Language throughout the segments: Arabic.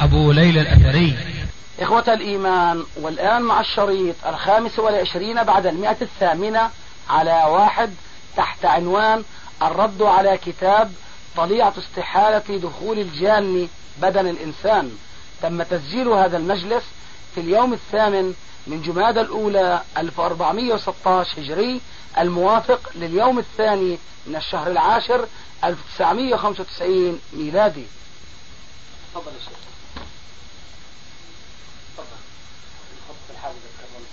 أبو ليلى الأثري. إخوة الإيمان والآن مع الشريط الخامس والعشرين بعد المئة الثامنة على واحد تحت عنوان الرد على كتاب طليعة استحالة دخول الجان بدن الإنسان. تم تسجيل هذا المجلس في اليوم الثامن من جماد الأولى 1416 هجري الموافق لليوم الثاني من الشهر العاشر 1995 ميلادي. تفضل الشيخ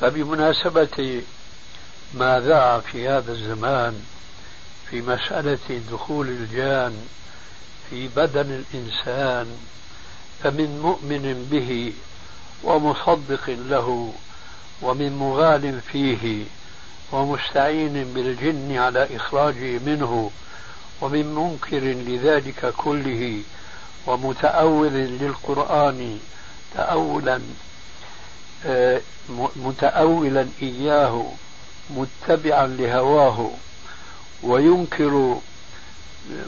فبمناسبة ما ذاع في هذا الزمان في مسألة دخول الجان في بدن الإنسان فمن مؤمن به ومصدق له ومن مغال فيه ومستعين بالجن على إخراجه منه ومن منكر لذلك كله ومتأول للقرآن تأولا متأولا إياه متبعا لهواه وينكر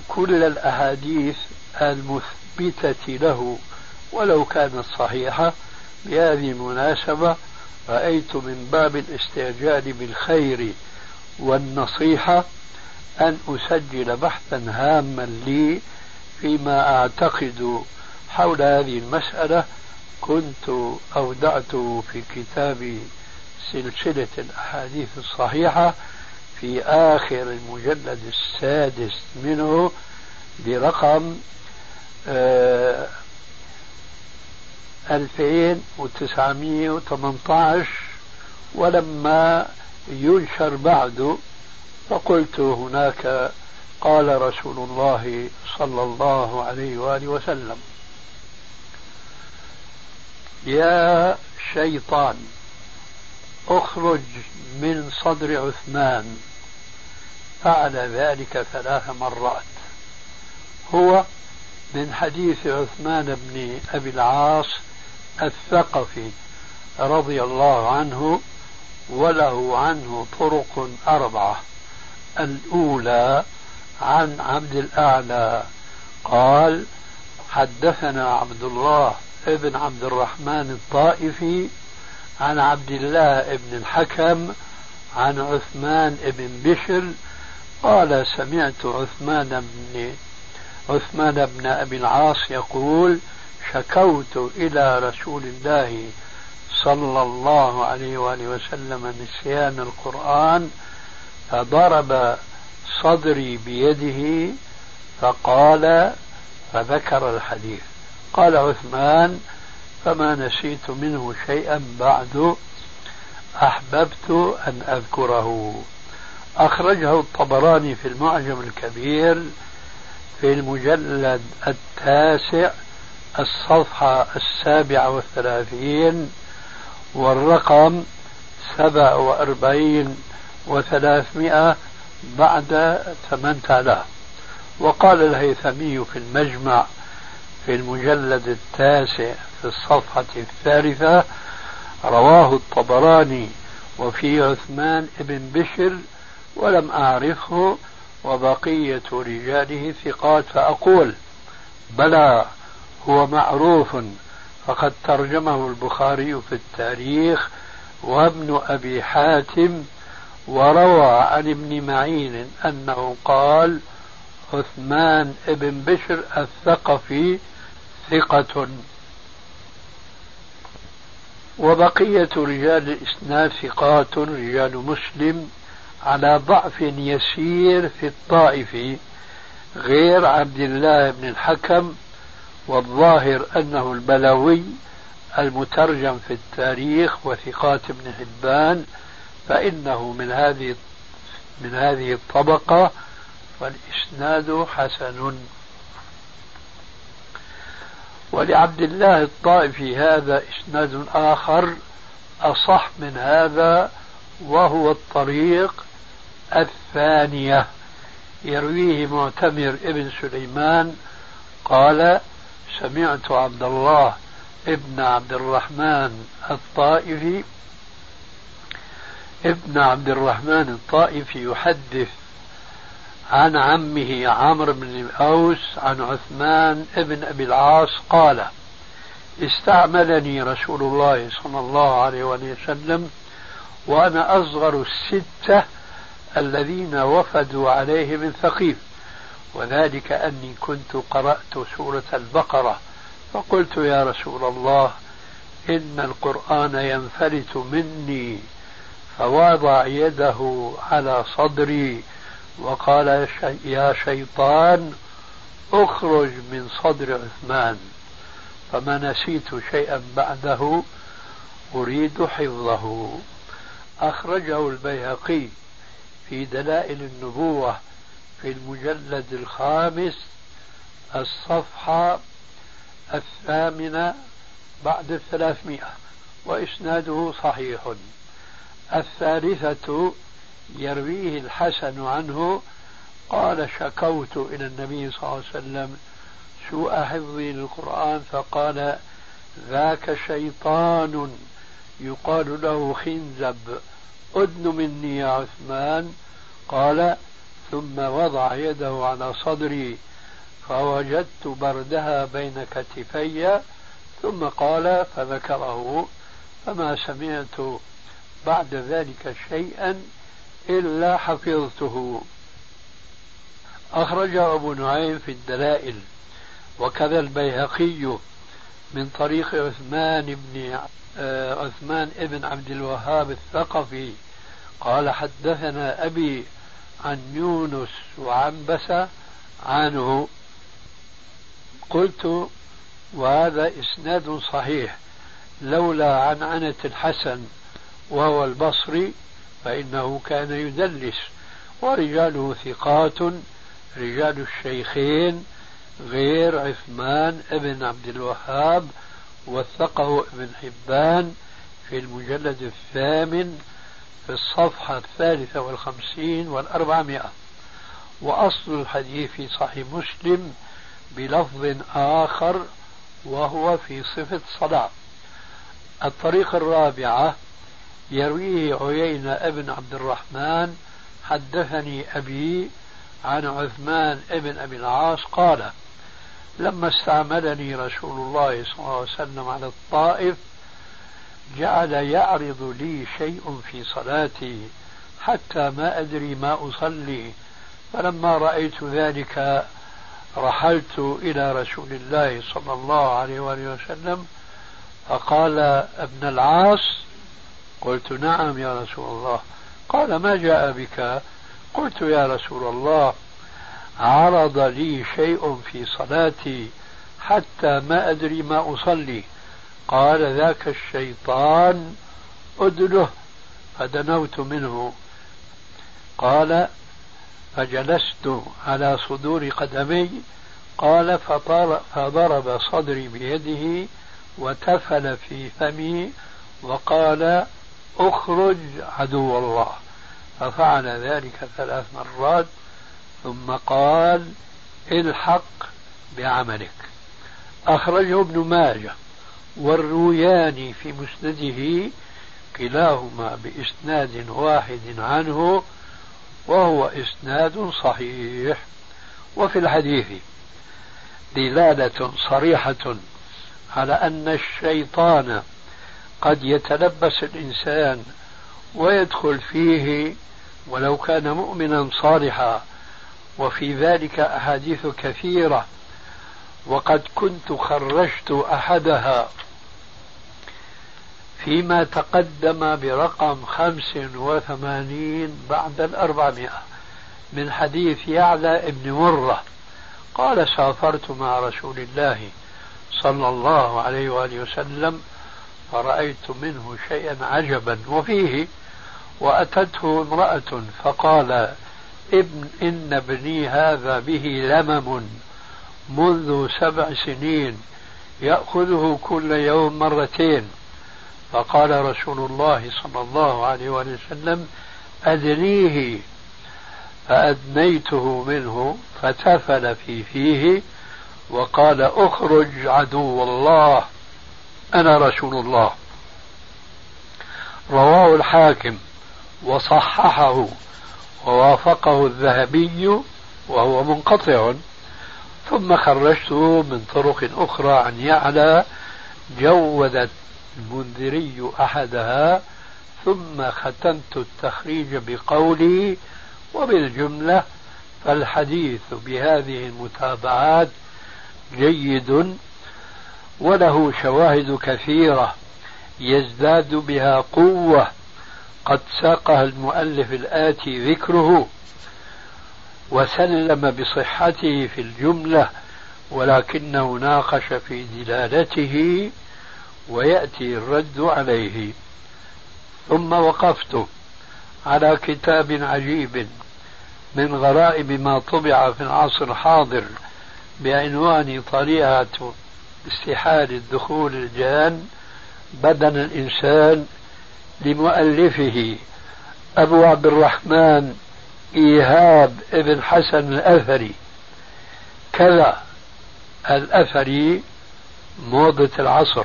كل الأحاديث المثبتة له. ولو كانت صحيحة بهذه المناسبة رأيت من باب الاستعجال بالخير والنصيحة أن أسجل بحثا هاما لي فيما أعتقد حول هذه المسألة كنت أودعته في كتاب سلسلة الأحاديث الصحيحة في آخر المجلد السادس منه برقم آه 2918 ولما ينشر بعد فقلت هناك قال رسول الله صلى الله عليه وآله وسلم. يا شيطان اخرج من صدر عثمان. فعل ذلك ثلاث مرات. هو من حديث عثمان بن أبي العاص الثقفي رضي الله عنه وله عنه طرق أربعة. الأولى عن عبد الأعلى قال حدثنا عبد الله ابن عبد الرحمن الطائفي عن عبد الله ابن الحكم عن عثمان ابن بشر قال سمعت عثمان بن عثمان بن أبي العاص يقول شكوت إلى رسول الله صلى الله عليه وآله وسلم نسيان القرآن فضرب صدري بيده فقال فذكر الحديث. قال عثمان فما نسيت منه شيئا بعد أحببت أن أذكره. أخرجه الطبراني في المعجم الكبير في المجلد التاسع الصفحة السابعة والثلاثين والرقم سبع وأربعين وثلاثمائة بعد ثمانية آلاف. وقال الهيثمي في المجمع في المجلد التاسع في الصفحة الثالثة رواه الطبراني وفي عثمان بن بشر ولم أعرفه وبقية رجاله ثقات فأقول بلى هو معروف فقد ترجمه البخاري في التاريخ وابن أبي حاتم وروى عن ابن معين أنه قال عثمان بن بشر الثقفي ثقة. وبقية رجال الإسناد ثقات رجال مسلم على ضعف يسير في الطائف غير عبد الله بن الحكم والظاهر أنه البلوي المترجم في التاريخ وثقات ابن حبان فإنه من هذه من هذه الطبقة والإسناد حسن. ولعبد الله الطائفي هذا إسناد آخر أصح من هذا وهو الطريق الثانية. يرويه معتمر ابن سليمان قال سمعت عبد الله ابن عبد الرحمن الطائفي ابن عبد الرحمن الطائفي يحدث عن عمه عمرو بن الأوس عن عثمان ابن أبي العاص قال استعملني رسول الله صلى الله عليه وسلم وأنا أصغر الستة الذين وفدوا عليه من ثقيف وذلك أني كنت قرأت سورة البقرة فقلت يا رسول الله إن القرآن ينفلت مني فوضع يده على صدري وقال يا شيطان اخرج من صدر عثمان فما نسيت شيئا بعده أريد حفظه. أخرجه البيهقي في دلائل النبوة في المجلد الخامس الصفحة الثامنة بعد الثلاثمائة وإسناده صحيح. الثالثة يرويه الحسن عنه قال شكوت إلى النبي صلى الله عليه وسلم سوء حفظي للقرآن فقال ذاك شيطان يقال له خنزب أدن مني يا عثمان. قال ثم وضع يده على صدري فوجدت بردها بين كتفي ثم قال فذكره فما سمعت بعد ذلك شيئا إلا حفظته. أخرج أبو نعيم في الدلائل وكذا البيهقي من طريق عثمان بن آه، عثمان ابن عبد الوهاب الثقفي قال حدثنا أبي عن يونس وعنبسة عنه. قلت وهذا إسناد صحيح لولا عن عنة الحسن وهو البصري فإنه كان يدلس ورجاله ثقات رجال الشيخين غير عثمان ابن عبد الوهاب وثقه ابن حبان في المجلد الثامن في الصفحة الثالثة والخمسين والأربعمائة. وأصل الحديث في صحيح مسلم بلفظ آخر وهو في صفة صلاة. الطريقة الرابعة يرويه عيينة ابن عبد الرحمن حدثني أبي عن عثمان ابن أبي العاص قال لما استعملني رسول الله صلى الله عليه وسلم على الطائف جعل يعرض لي شيء في صلاتي حتى ما أدري ما أصلي. فلما رأيت ذلك رحلت إلى رسول الله صلى الله عليه وآله وسلم فقال ابن العاص قلت نعم يا رسول الله. قال ما جاء بك؟ قلت يا رسول الله عرض لي شيء في صلاتي حتى ما أدري ما أصلي. قال ذاك الشيطان أدله فدنوت منه. قال فجلست على صدور قدمي. قال فضرب صدري بيده وتفل في فمي وقال اخرج عدو الله. ففعل ذلك ثلاث مرات ثم قال الحق بعملك. أخرجه ابن ماجه والروياني في مسنده كلاهما بإسناد واحد عنه وهو إسناد صحيح. وفي الحديث دلالة صريحة على أن الشيطان قد يتلبس الإنسان ويدخل فيه ولو كان مؤمنا صالحا. وفي ذلك أحاديث كثيرة. وقد كنت خرجت أحدها فيما تقدم برقم خمس وثمانين بعد الأربعمائة من حديث يعلى ابن مرة. قال سافرت مع رسول الله صلى الله عليه وآله وسلم فرأيت منه شيئا عجبا وفيه وأتته امرأة فقال ابن إن ابني هذا به لمم منذ سبع سنين يأخذه كل يوم مرتين. فقال رسول الله صلى الله عليه وسلم أدنيه. فأدنيته منه فتفل في فيه وقال اخرج عدو الله. أنا رسول الله. رواه الحاكم وصححه ووافقه الذهبي وهو منقطع. ثم خرجته من طرق أخرى عن يعلى جودت المنذري أحدها ثم ختمت التخريج بقولي وبالجملة فالحديث بهذه المتابعات جيد وله شواهد كثيرة يزداد بها قوة. قد ساقها المؤلف الآتي ذكره وسلم بصحته في الجملة ولكنه ناقش في دلالته ويأتي الرد عليه. ثم وقفت على كتاب عجيب من غرائب ما طبع في العصر الحاضر بعنوان طريقة استحال الدخول الجان بدن الإنسان لمؤلفه أبو عبد الرحمن إيهاب ابن حسن الأثري. كذا الأثري موضة العصر.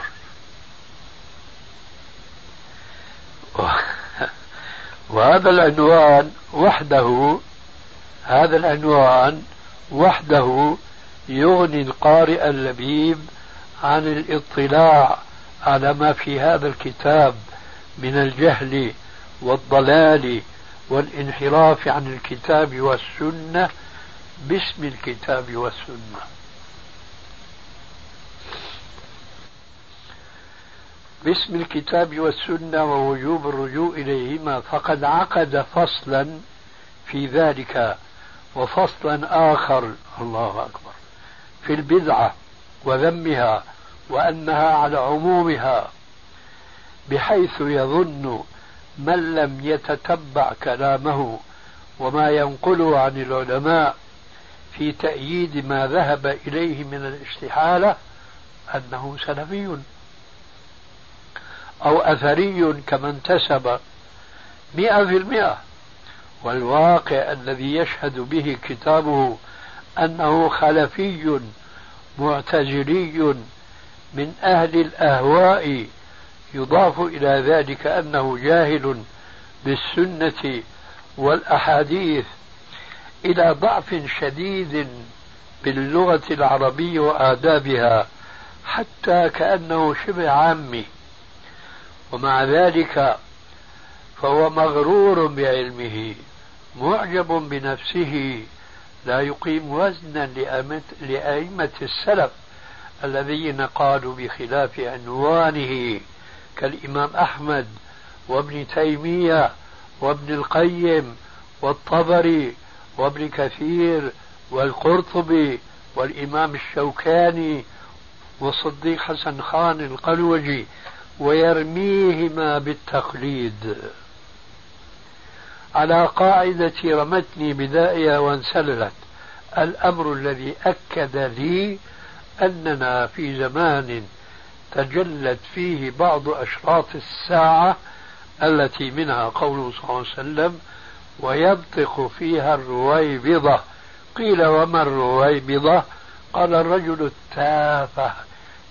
وهذا العنوان وحده هذا العنوان وحده يغني القارئ اللبيب عن الاطلاع على ما في هذا الكتاب من الجهل والضلال والانحراف عن الكتاب والسنة باسم الكتاب والسنة. باسم الكتاب والسنة ووجوب الرجوع إليهما فقد عقد فصلا في ذلك وفصلا آخر. الله أكبر. في البدعة وذمها وأنها على عمومها بحيث يظن من لم يتتبع كلامه وما ينقله عن العلماء في تأييد ما ذهب إليه من الاستحالة أنه سلفي أو أثري كما انتسب مئة في المئة. والواقع الذي يشهد به كتابه أنه خلفي معتزلي من أهل الأهواء يضاف إلى ذلك أنه جاهل بالسنة والأحاديث إلى ضعف شديد باللغة العربية وآدابها حتى كأنه شبه عامي. ومع ذلك فهو مغرور بعلمه معجب بنفسه لا يقيم وزنا لأئمة السلف الذين قالوا بخلاف عنوانه كالإمام أحمد وابن تيمية وابن القيم والطبري وابن كثير والقرطبي والإمام الشوكاني وصديق حسن خان القلوجي ويرميهما بالتقليد. على قاعدة رمتني بدائها وانسللت. الأمر الذي أكد لي أننا في زمان تجلت فيه بعض أشراط الساعة التي منها قوله صلى الله عليه وسلم وينطق فيها الرويبضة قيل وما الرويبضة؟ قال الرجل التافه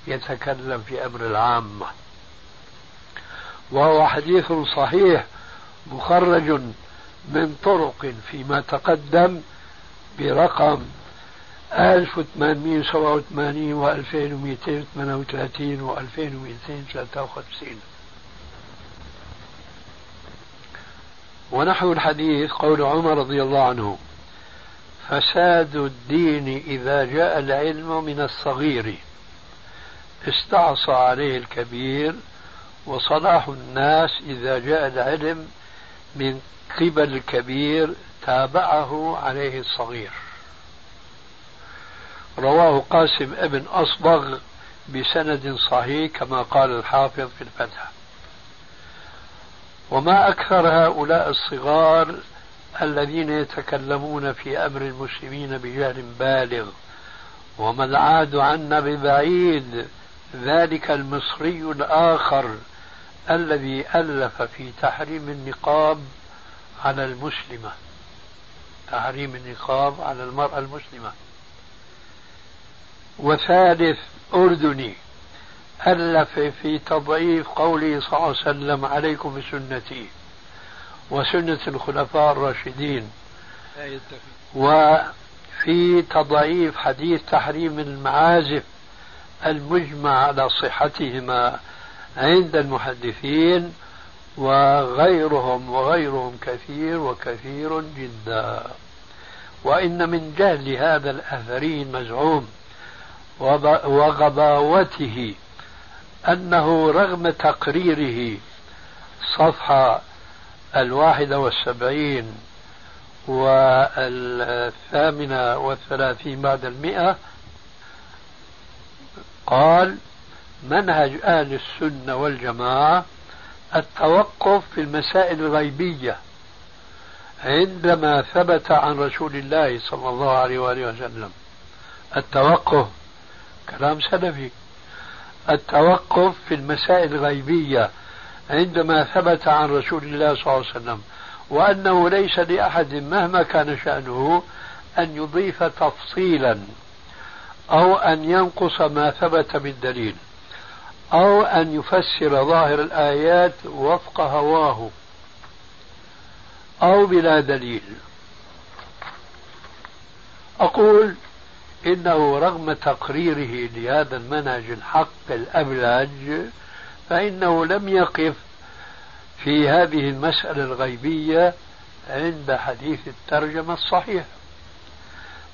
يتكلم في أمر العامة وهو حديث صحيح مخرج من طرق فيما تقدم برقم 1887 و 2238 و 2253 ونحو الحديث قول عمر رضي الله عنه فساد الدين إذا جاء العلم من الصغير استعصى عليه الكبير وصلاح الناس إذا جاء العلم من قبل الكبير تابعه عليه الصغير. رواه قاسم ابن أصبغ بسند صحيح كما قال الحافظ في الفتح. وما أكثر هؤلاء الصغار الذين يتكلمون في أمر المسلمين بجهل بالغ وما العاد عنا ببعيد ذلك المصري الآخر الذي ألف في تحريم النقاب على المسلمة. تحريم النقاب على المرأة المسلمة. وثالث أردني. ألف في تضعيف قوله صلى الله عليه وسلم عليكم بسنتي. وسنة الخلفاء الراشدين. وفي تضعيف حديث تحريم المعازف المجمع على صحتهما عند المحدثين. وغيرهم وغيرهم كثير وكثير جدا. وإن من جهل هذا الأثري المزعوم وغباوته أنه رغم تقريره صفحة الواحدة والسبعين والثامنة والثلاثين بعد المئة قال منهج أهل السنة والجماعة التوقف في المسائل الغيبية عندما ثبت عن رسول الله صلى الله عليه وآله وسلم. التوقف كلام سلفي. التوقف في المسائل الغيبية عندما ثبت عن رسول الله صلى الله عليه وسلم وأنه ليس لأحد مهما كان شأنه أن يضيف تفصيلا أو أن ينقص ما ثبت بالدليل أو أن يفسر ظاهر الآيات وفق هواه أو بلا دليل. أقول إنه رغم تقريره لهذا المنهج الحق الأبلج فإنه لم يقف في هذه المسألة الغيبية عند حديث الترجمة الصحيح.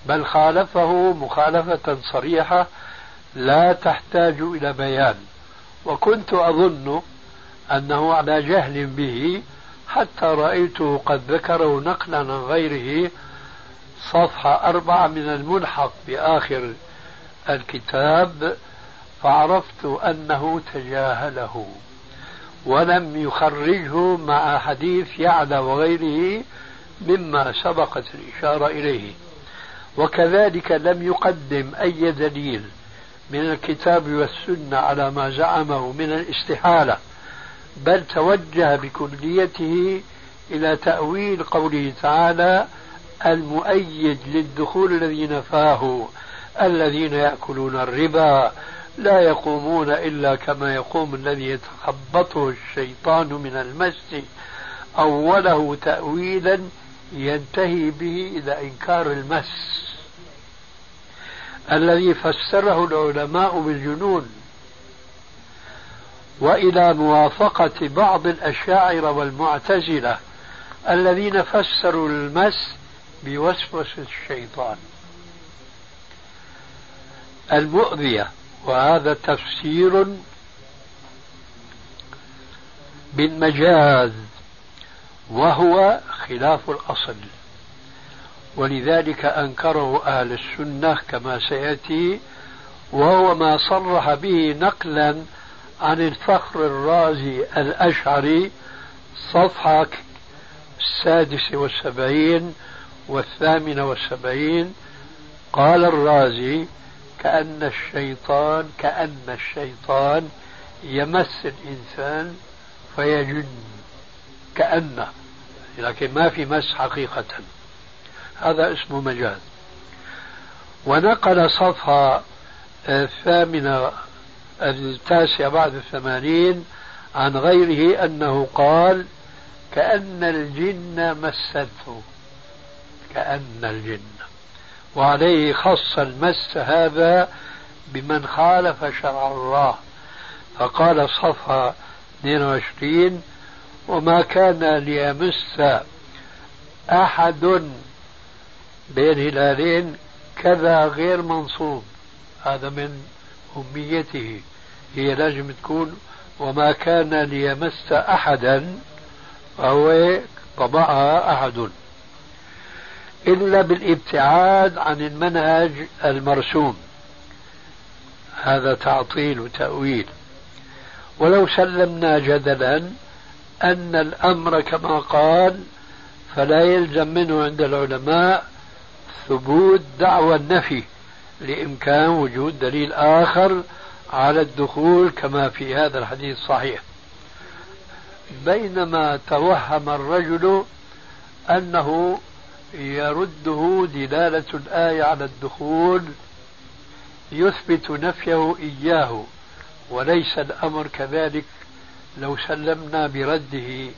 بل خالفه مخالفة صريحة لا تحتاج إلى بيان. وكنت أظن أنه على جهل به حتى رأيته قد ذكره نقلا عن غيره صفحة أربعة من الملحق بآخر الكتاب فعرفت أنه تجاهله ولم يخرجه مع حديث يعلى وغيره مما سبقت الإشارة إليه. وكذلك لم يقدم أي دليل. من الكتاب والسنة على ما زعمه من الاستحالة بل توجه بكليته إلى تأويل قوله تعالى المؤيد للدخول الذي نفاه الذين يأكلون الربا لا يقومون إلا كما يقوم الذي يتخبطه الشيطان من المس. أوله تأويلا ينتهي به إلى إنكار المس. الذي فسره العلماء بالجنون وإلى موافقة بعض الأشاعرة والمعتزلة الذين فسروا المس بوسوسة الشيطان. المؤذية وهذا تفسير بالمجاز وهو خلاف الأصل. ولذلك أنكره أهل السنة كما سيأتي وهو ما صرح به نقلا عن الفخر الرازي الأشعري صفحة السادسة والسبعين والثامنة والسبعين. قال الرازي كأن الشيطان كأن الشيطان يمس الإنسان فيجن كأنه لكن ما في مس حقيقة. هذا اسمه مجاز. ونقل صفحة الثامنة التاسعة بعد الثمانين عن غيره أنه قال كأن الجن مسته. كأن الجن. وعليه خص المس هذا بمن خالف شرع الله. فقال صفحة 22 وما كان ليمس أحد بين هلالين كذا غير منصوب. هذا من أميته. هي لازم تكون وما كان ليمس أحدا فهو طبعها أحد. إلا بالابتعاد عن المنهج المرسوم. هذا تعطيل وتأويل. ولو سلمنا جدلا أن الأمر كما قال فلا يلزم منه عند العلماء ثبوت دعوى النفي لإمكان وجود دليل آخر على الدخول كما في هذا الحديث الصحيح. بينما توهم الرجل أنه يرده دلالة الآية على الدخول يثبت نفيه إياه وليس الأمر كذلك لو سلمنا برده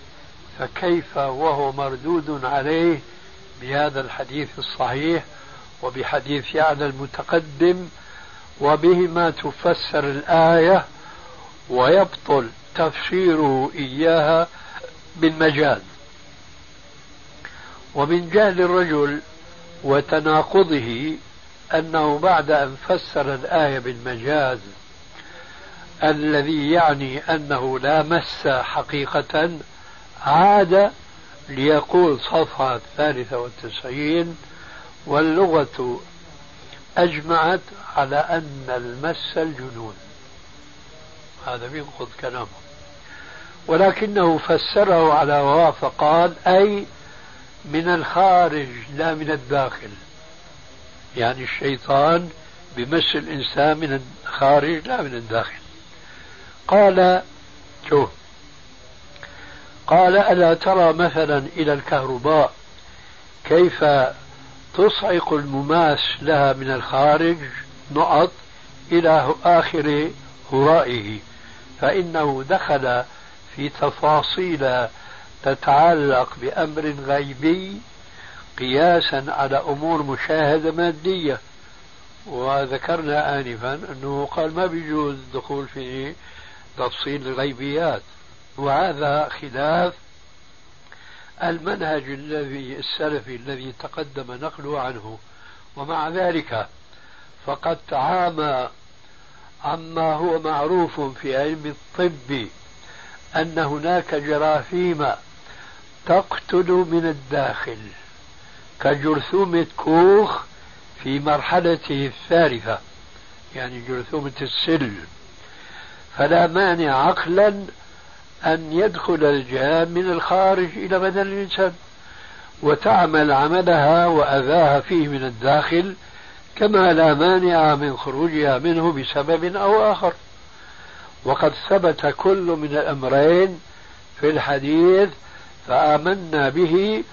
فكيف وهو مردود عليه بهذا الحديث الصحيح وبحديث يعلى المتقدم وبهما تفسر الآية ويبطل تفسيره إياها بالمجاز ومن جهل الرجل وتناقضه أنه بعد أن فسر الآية بالمجاز الذي يعني أنه لا مس حقيقة عاد ليقول صفحة الثالثة والتسعين واللغة أجمعت على أن المس الجنون. هذا بينقض كلامه. ولكنه فسره على هواه فقال أي من الخارج لا من الداخل. يعني الشيطان بمس الإنسان من الخارج لا من الداخل. قال شوف قال ألا ترى مثلا إلى الكهرباء كيف تصعق المماس لها من الخارج نقط إلى آخر هرائه؟ فإنه دخل في تفاصيل تتعلق بأمر غيبي قياسا على أمور مشاهدة مادية. وذكرنا آنفا أنه قال ما بيجوز الدخول في تفصيل الغيبيات. وهذا خلاف المنهج الذي السلفي الذي تقدم نقله عنه. ومع ذلك فقد تعامى عما هو معروف في علم الطب أن هناك جراثيم تقتل من الداخل كجرثومة كوخ في مرحلته الثالثة يعني جرثومة السل. فلا مانع عقلا أن يدخل الجان من الخارج إلى بدن الإنسان وتعمل عملها وأذاها فيه من الداخل كما لا مانع من خروجها منه بسبب أو آخر. وقد ثبت كل من الأمرين في الحديث فآمنا به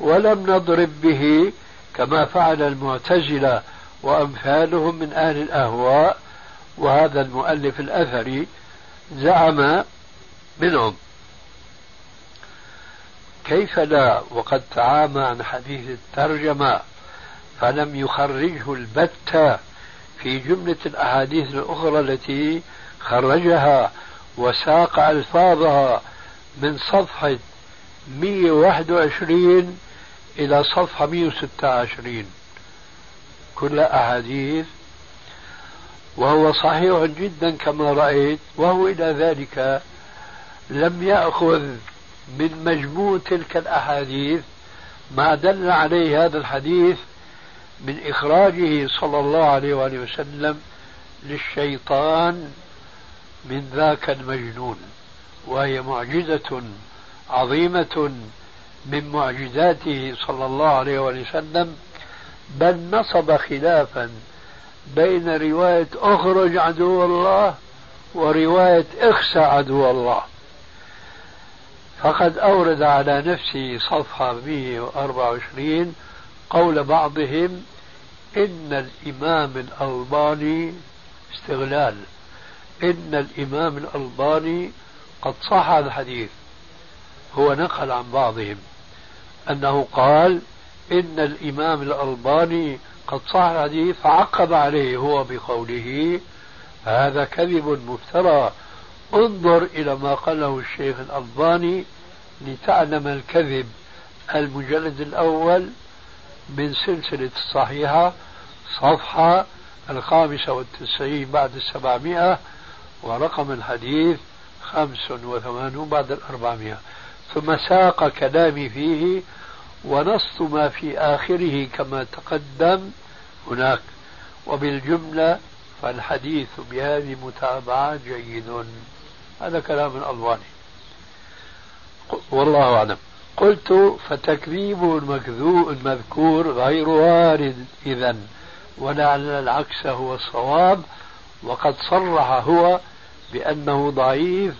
ولم نضرب به كما فعل المعتزلة وأمثالهم من أهل الأهواء. وهذا المؤلف الأثري زعم منهم. كيف لا؟ وقد تعامى عن حديث الترجمة فلم يخرجه البتة في جملة الأحاديث الأخرى التي خرجها وساق ألفاظها من صفحة 121 إلى صفحة 126 كلها أحاديث. وهو صحيح جدا كما رأيت وهو إلى ذلك لم يأخذ من مجموع تلك الأحاديث ما دل عليه هذا الحديث من إخراجه صلى الله عليه وآله وسلم للشيطان من ذاك المجنون وهي معجزة عظيمة من معجزاته صلى الله عليه وآله وسلم بل نصب خلافا بين رواية أخرج عدو الله ورواية اخسى عدو الله. فقد أورد على نفسه صفحة 124 قول بعضهم إن الإمام الألباني استغلال. إن الإمام الألباني قد صح الحديث. هو نقل عن بعضهم أنه قال إن الإمام الألباني قد صح الحديث فعقب عليه هو بقوله هذا كذب مفترى انظر إلى ما قاله الشيخ الألباني لتعلم الكذب المجلد الأول من سلسلة الصحيحة صفحة الخامسة والتسعين بعد السبعمائة ورقم الحديث خمس وثمانون بعد الأربعمائة. ثم ساق كلامي فيه ونصت ما في آخره كما تقدم هناك. وبالجملة فالحديث بهذه المتابعات جيد. هذا كلام الألباني والله أعلم. قلت فتكذيب المذكور غير وارد إذا ولعل العكس هو الصواب وقد صرح هو بأنه ضعيف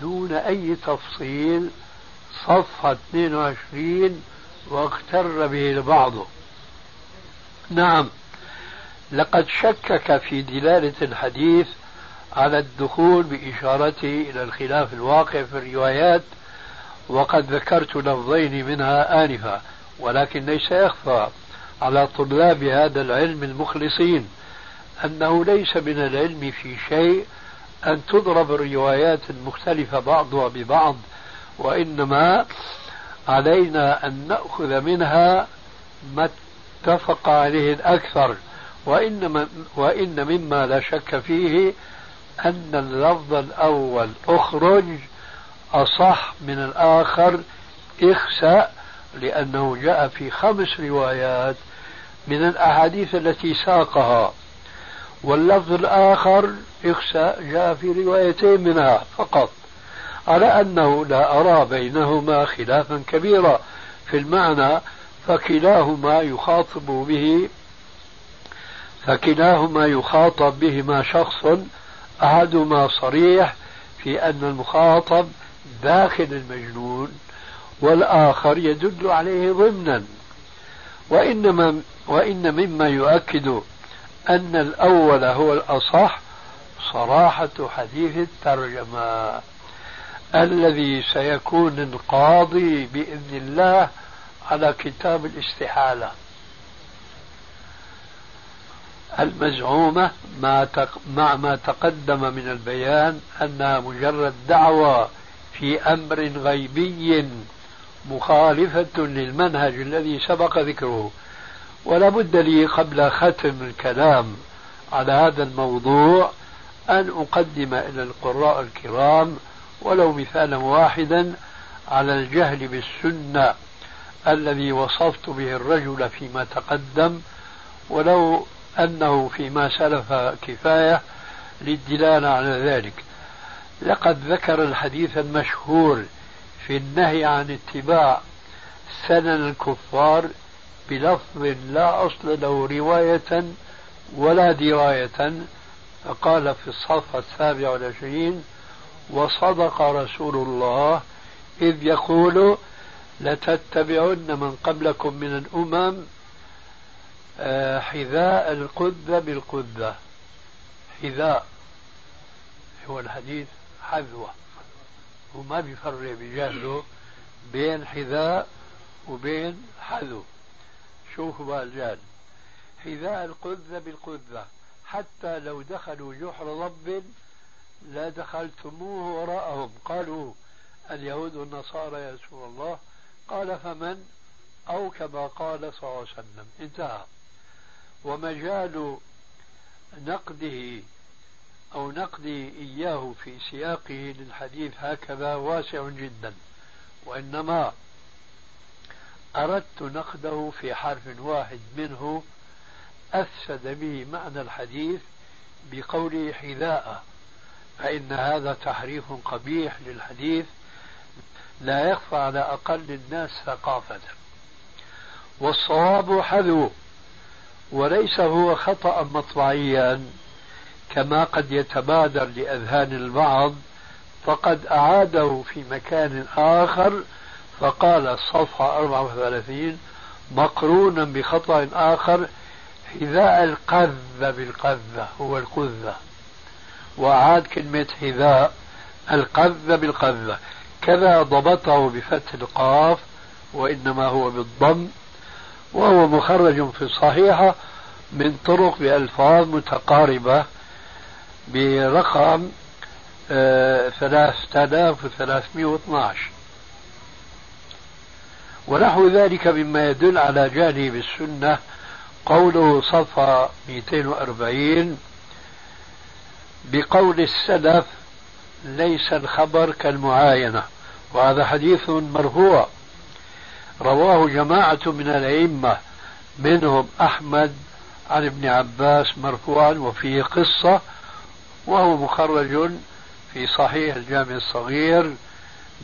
دون أي تفصيل صفحة 22 واغتر به البعض. نعم. لقد شكك في دلالة الحديث على الدخول بإشارته إلى الخلاف الواقع في الروايات وقد ذكرت لفظين منها آنفا ولكن ليس يخفى على طلاب هذا العلم المخلصين أنه ليس من العلم في شيء أن تضرب الروايات المختلفة بعضها ببعض وإنما علينا أن نأخذ منها ما اتفق عليه الأكثر وإنما وإن مما لا شك فيه أن اللفظ الأول أخرج أصح من الآخر إخسأ لأنه جاء في خمس روايات من الأحاديث التي ساقها. واللفظ الآخر إخسأ جاء في روايتين منها فقط. على أنه لا أرى بينهما خلافا كبيرا في المعنى فكلاهما يخاطب به فكلاهما يخاطب بهما شخص أحدهما صريح في أن المخاطب داخل المجنون والآخر يدل عليه ضمنا. وإنما وإن مما يؤكد أن الأول هو الأصح صراحة حديث الترجمة الذي سيكون القاضي بإذن الله على كتاب الاستحالة. المزعومة مع ما تقدم من البيان أنها مجرد دعوة في أمر غيبي مخالفة للمنهج الذي سبق ذكره. ولا بد لي قبل ختم الكلام على هذا الموضوع أن أقدم إلى القراء الكرام ولو مثالا واحدا على الجهل بالسنة الذي وصفت به الرجل فيما تقدم. ولو أنه فيما سلف كفاية للدلالة على ذلك. لقد ذكر الحديث المشهور في النهي عن اتباع سنن الكفار بلفظ لا أصل له رواية ولا دراية. فقال في الصفحة السابعة والعشرين وصدق رسول الله إذ يقول لتتبعن من قبلكم من الأمم حذاء القذة بالقذة حذاء هو الحديث حذوة. وما بيفرق بجهله بين حذاء وبين حذو. شوفوا بقى الجهل حذاء القذة بالقذة حتى لو دخلوا جحر ضب لا دخلتموه وراءهم. قالوا اليهود والنصارى يا رسول الله. قال فمن؟ أو كما قال صلى الله عليه وسلم. انتهى. ومجال نقده أو نقدي إياه في سياقه للحديث هكذا واسع جدا وإنما أردت نقده في حرف واحد منه أفسد به معنى الحديث بقوله حذاء فإن هذا تحريف قبيح للحديث لا يخفى على أقل الناس ثقافة. والصواب حذو وليس هو خطأ مطبعيا كما قد يتبادر لأذهان البعض فقد أعاده في مكان آخر فقال الصفحة 34 مقرونا بخطأ آخر حذاء القذة بالقذة هو القذة. وأعاد كلمة حذاء القذة بالقذة. كذا ضبطه بفتح القاف وإنما هو بالضم. وهو مخرج في الصحيحة من طرق بألفاظ متقاربة برقم ثلاثة آلاف وثلاثمائة واثناش ونحو ذلك مما يدل على جهله بالسنة قوله صفحة 240 بقول السلف ليس الخبر كالمعاينة. وهذا حديث مرفوع. رواه جماعة من الأئمة منهم أحمد عن ابن عباس مرفوعا وفيه قصة وهو مخرج في صحيح الجامع الصغير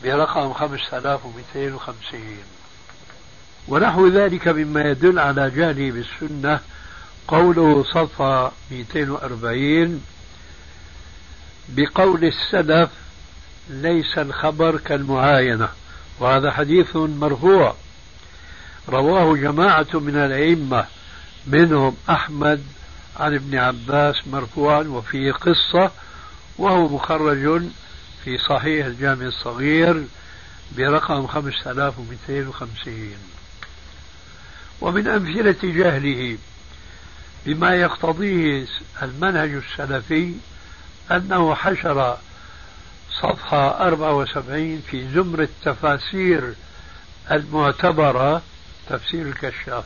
برقم 5250 ونحو ذلك مما يدل على جهله بالسنة قوله صفحة 240 بقول السلف ليس الخبر كالمعاينة. وهذا حديث مرفوع. رواه جماعة من الأئمة منهم أحمد عن ابن عباس مرفوعا وفيه قصة وهو مخرج في صحيح الجامع الصغير برقم 5250 ومن أمثلة جهله بما يقتضيه المنهج السلفي أنه حشر صفحة 74 في زمر التفاسير المعتبرة تفسير الكشاف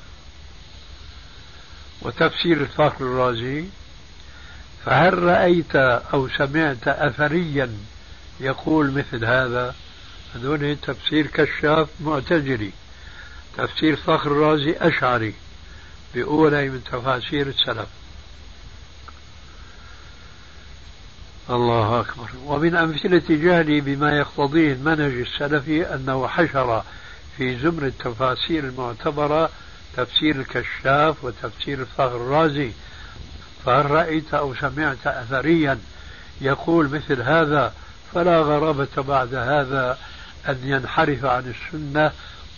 وتفسير الفخر الرازي فهل رأيت أو سمعت أثريا يقول مثل هذا؟ هذول تفسير كشاف معتزلي. تفسير فخر الرازي أشعري بأولى من تفاسير السلف. الله أكبر. ومن أمثلة جهلي بما يقتضيه المنهج السلفي أنه حشر في زمر التفاسير المعتبرة تفسير الكشاف وتفسير الفخر الرازي. فهل رأيت أو سمعت أثريا يقول مثل هذا؟ فلا غرابة بعد هذا أن ينحرف عن السنة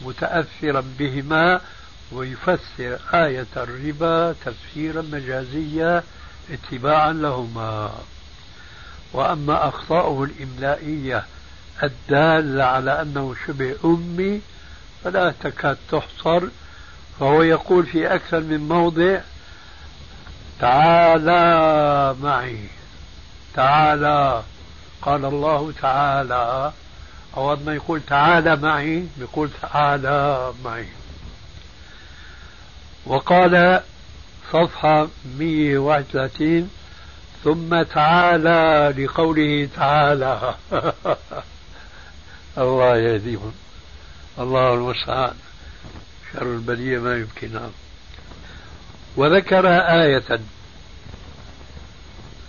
متأثرا بهما ويفسر آية الربا تفسيرا مجازيا اتباعا لهما. وأما أخطاؤه الإملائية الدالة على أنه شبه أمي فلا تكاد تحصر. فهو يقول في أكثر من موضع تعالى معي. تعالى. قال الله تعالى. أو ما يقول تعالى معي. يقول تعالى معي. وقال صفحة 131 ثم تعالى لقوله تعالى. الله يهديهم. الله المستعان شر البلية ما يمكن وذكر آية.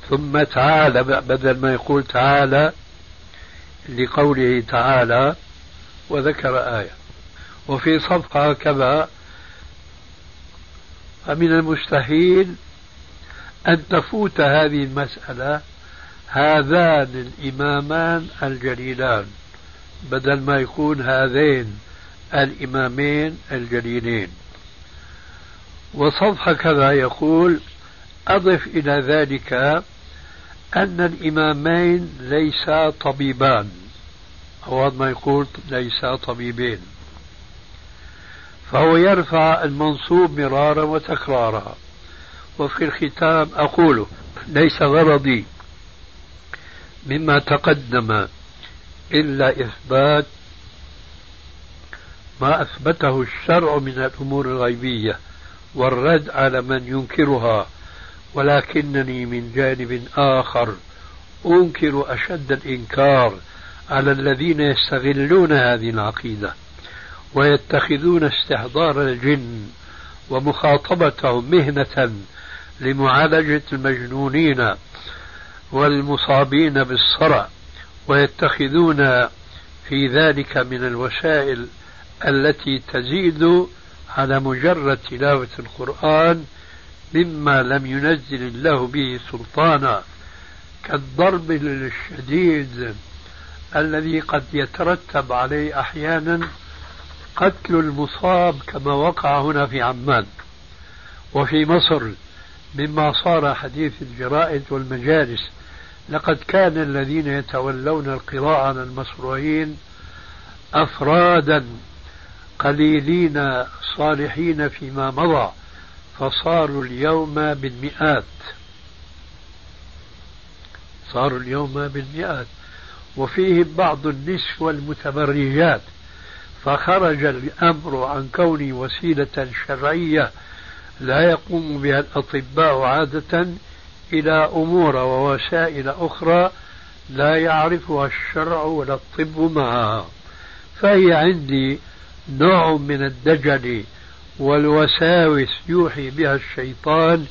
ثم تعالى بدل ما يقول تعالى لقوله تعالى وذكر آية. وفي صفحة كذا فمن المستحيل أن تفوت هذه المسألة هذان الإمامان الجليلان. بدل ما يكون هذين الإمامين الجليلين. وصفحة كذا يقول أضف إلى ذلك أن الإمامين ليسا طبيبان. أو ما يقول ليسا طبيبين. فهو يرفع المنصوب مرارا وتكرارا. وفي الختام أقول ليس غرضي مما تقدم. إلا إثبات ما أثبته الشرع من الأمور الغيبية والرد على من ينكرها ولكنني من جانب آخر أنكر أشد الإنكار على الذين يستغلون هذه العقيدة ويتخذون استحضار الجن ومخاطبتهم مهنة لمعالجة المجنونين والمصابين بالصرع. ويتخذون في ذلك من الوسائل التي تزيد على مجرد تلاوة القرآن مما لم ينزل الله به سلطانا كالضرب الشديد الذي قد يترتب عليه أحيانا قتل المصاب كما وقع هنا في عمان وفي مصر مما صار حديث الجرائد والمجالس لقد كان الذين يتولون القراءة على المصروعين أفرادا قليلين صالحين فيما مضى فصاروا اليوم بالمئات. صاروا اليوم بالمئات. وفيهم بعض النسوة المتبرجات فخرج الأمر عن كونه وسيلة شرعية لا يقوم بها الأطباء عادة إلى أمور ووسائل أخرى لا يعرفها الشرع ولا الطب معها. فهي عندي نوع من الدجل والوساوس يوحي بها الشيطان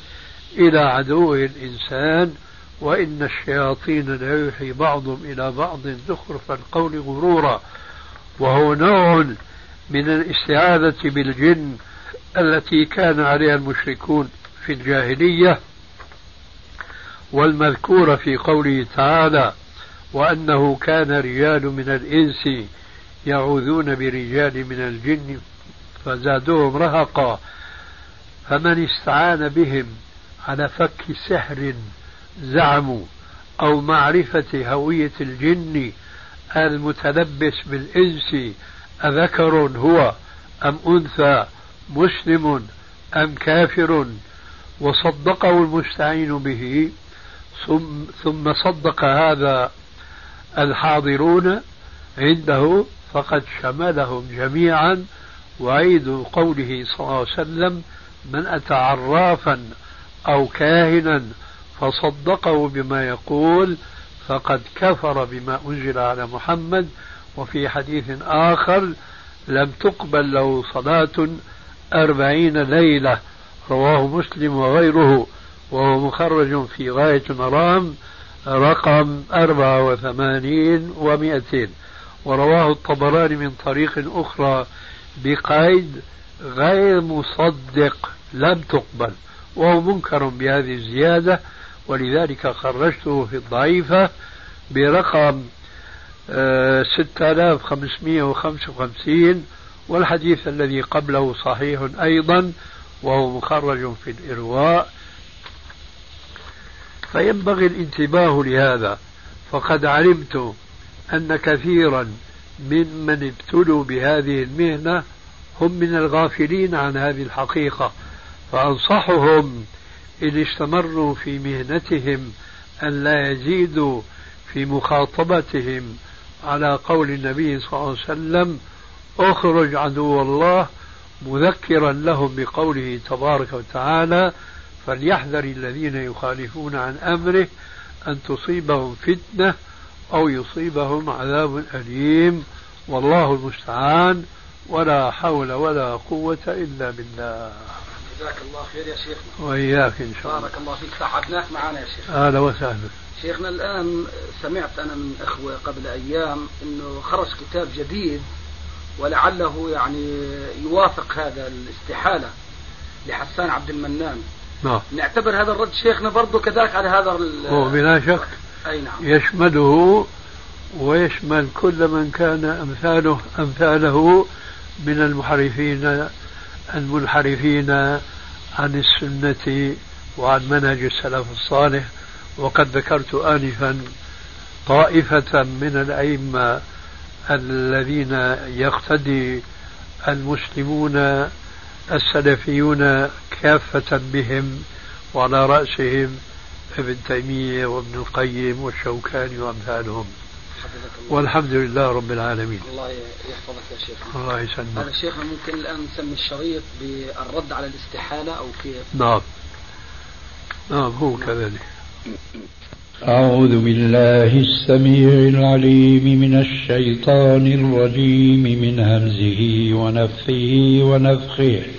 إلى عدو الإنسان وإن الشياطين ليوحي بعضهم إلى بعض زخرف القول غرورا. وهو نوع من الاستعاذة بالجن التي كان عليها المشركون في الجاهلية. والمذكورة في قوله تعالى وأنه كان رجال من الإنس يعوذون برجال من الجن فزادوهم رهقا فمن استعان بهم على فك سحر زعموا أو معرفة هوية الجن المتلبس بالإنس أذكر هو أم أنثى مسلم أم كافر وصدقه المستعين به ثم صدق هذا الحاضرون عنده فقد شملهم جميعا. وعيد قوله صلى الله عليه وسلم من أتى عرافا أو كاهنا فصدقه بما يقول فقد كفر بما أنزل على محمد. وفي حديث آخر لم تقبل له صلاة أربعين ليلة. رواه مسلم وغيره. وهو مخرج في غاية المرام رقم أربعة وثمانين ومائتين ورواه الطبراني من طريق أخرى بقيد غير مصدق لم تقبل وهو منكر بهذه الزيادة ولذلك خرجته في الضعيفة برقم آه، ستة آلاف خمسمائة وخمسة وخمسين والحديث الذي قبله صحيح أيضا وهو مخرج في الإرواء فينبغي الانتباه لهذا. فقد علمت أن كثيرا ممن ابتلوا بهذه المهنة هم من الغافلين عن هذه الحقيقة. فأنصحهم إن استمروا في مهنتهم أن لا يزيدوا في مخاطبتهم. على قول النبي صلى الله عليه وسلم اخرج عدو الله مذكرا لهم بقوله تبارك وتعالى فليحذر الذين يخالفون عن أمره أن تصيبهم فتنة أو يصيبهم عذاب أليم. والله المستعان. ولا حول ولا قوة إلا بالله. جزاك الله خير يا شيخنا. وإياك إن شاء الله. بارك الله فيك. سعدناك معنا يا شيخ. أهلا وسهلا. شيخنا الآن سمعت أنا من إخوة قبل أيام أنه خرج كتاب جديد ولعله يعني يوافق هذا الاستحالة لحسان عبد المنان. نعم. نعتبر هذا الرد شيخنا برضه كذلك على هذا هو بلا شك أي نعم. يشمله ويشمل كل من كان أمثاله أمثاله من المحرفين المنحرفين عن السنة وعن منهج السلف الصالح. وقد ذكرت آنفا طائفة من الأئمة الذين يقتدي المسلمون السلفيون كافة بهم وعلى رأسهم ابن تيمية وابن القيم والشوكاني وأمثالهم. والحمد لله رب العالمين. الله يحفظك يا شيخ. الله يسلمك. هذا شيخنا ممكن الآن نسمي الشريط بالرد على الاستحالة أو كيف نعم. نعم هو كذلك. أعوذ بالله السميع العليم من الشيطان الرجيم من همزه ونفخه ونفخه.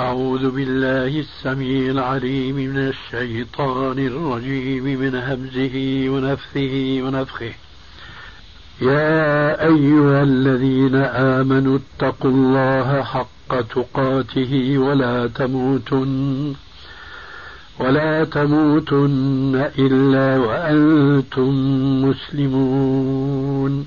أعوذ بالله السميع العليم من الشيطان الرجيم من همزه ونفثه ونفخه. يا أيها الذين آمنوا اتقوا الله حق تقاته ولا تموتن ولا تموتن إلا وأنتم مسلمون.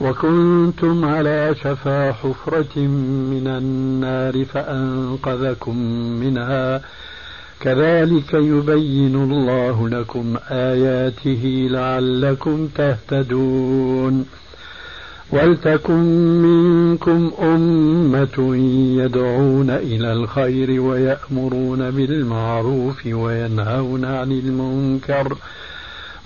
وكنتم على شفا حفرة من النار فأنقذكم منها. كذلك يبين الله لكم آياته لعلكم تهتدون. ولتكن منكم أمة يدعون إلى الخير ويأمرون بالمعروف وينهون عن المنكر.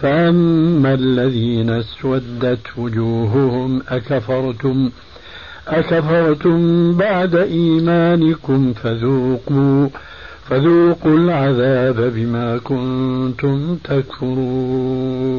فاما الذين اسودت وجوههم اكفرتم أكفرتم بعد إيمانكم فذوقوا فذوقوا العذاب بما كنتم تكفرون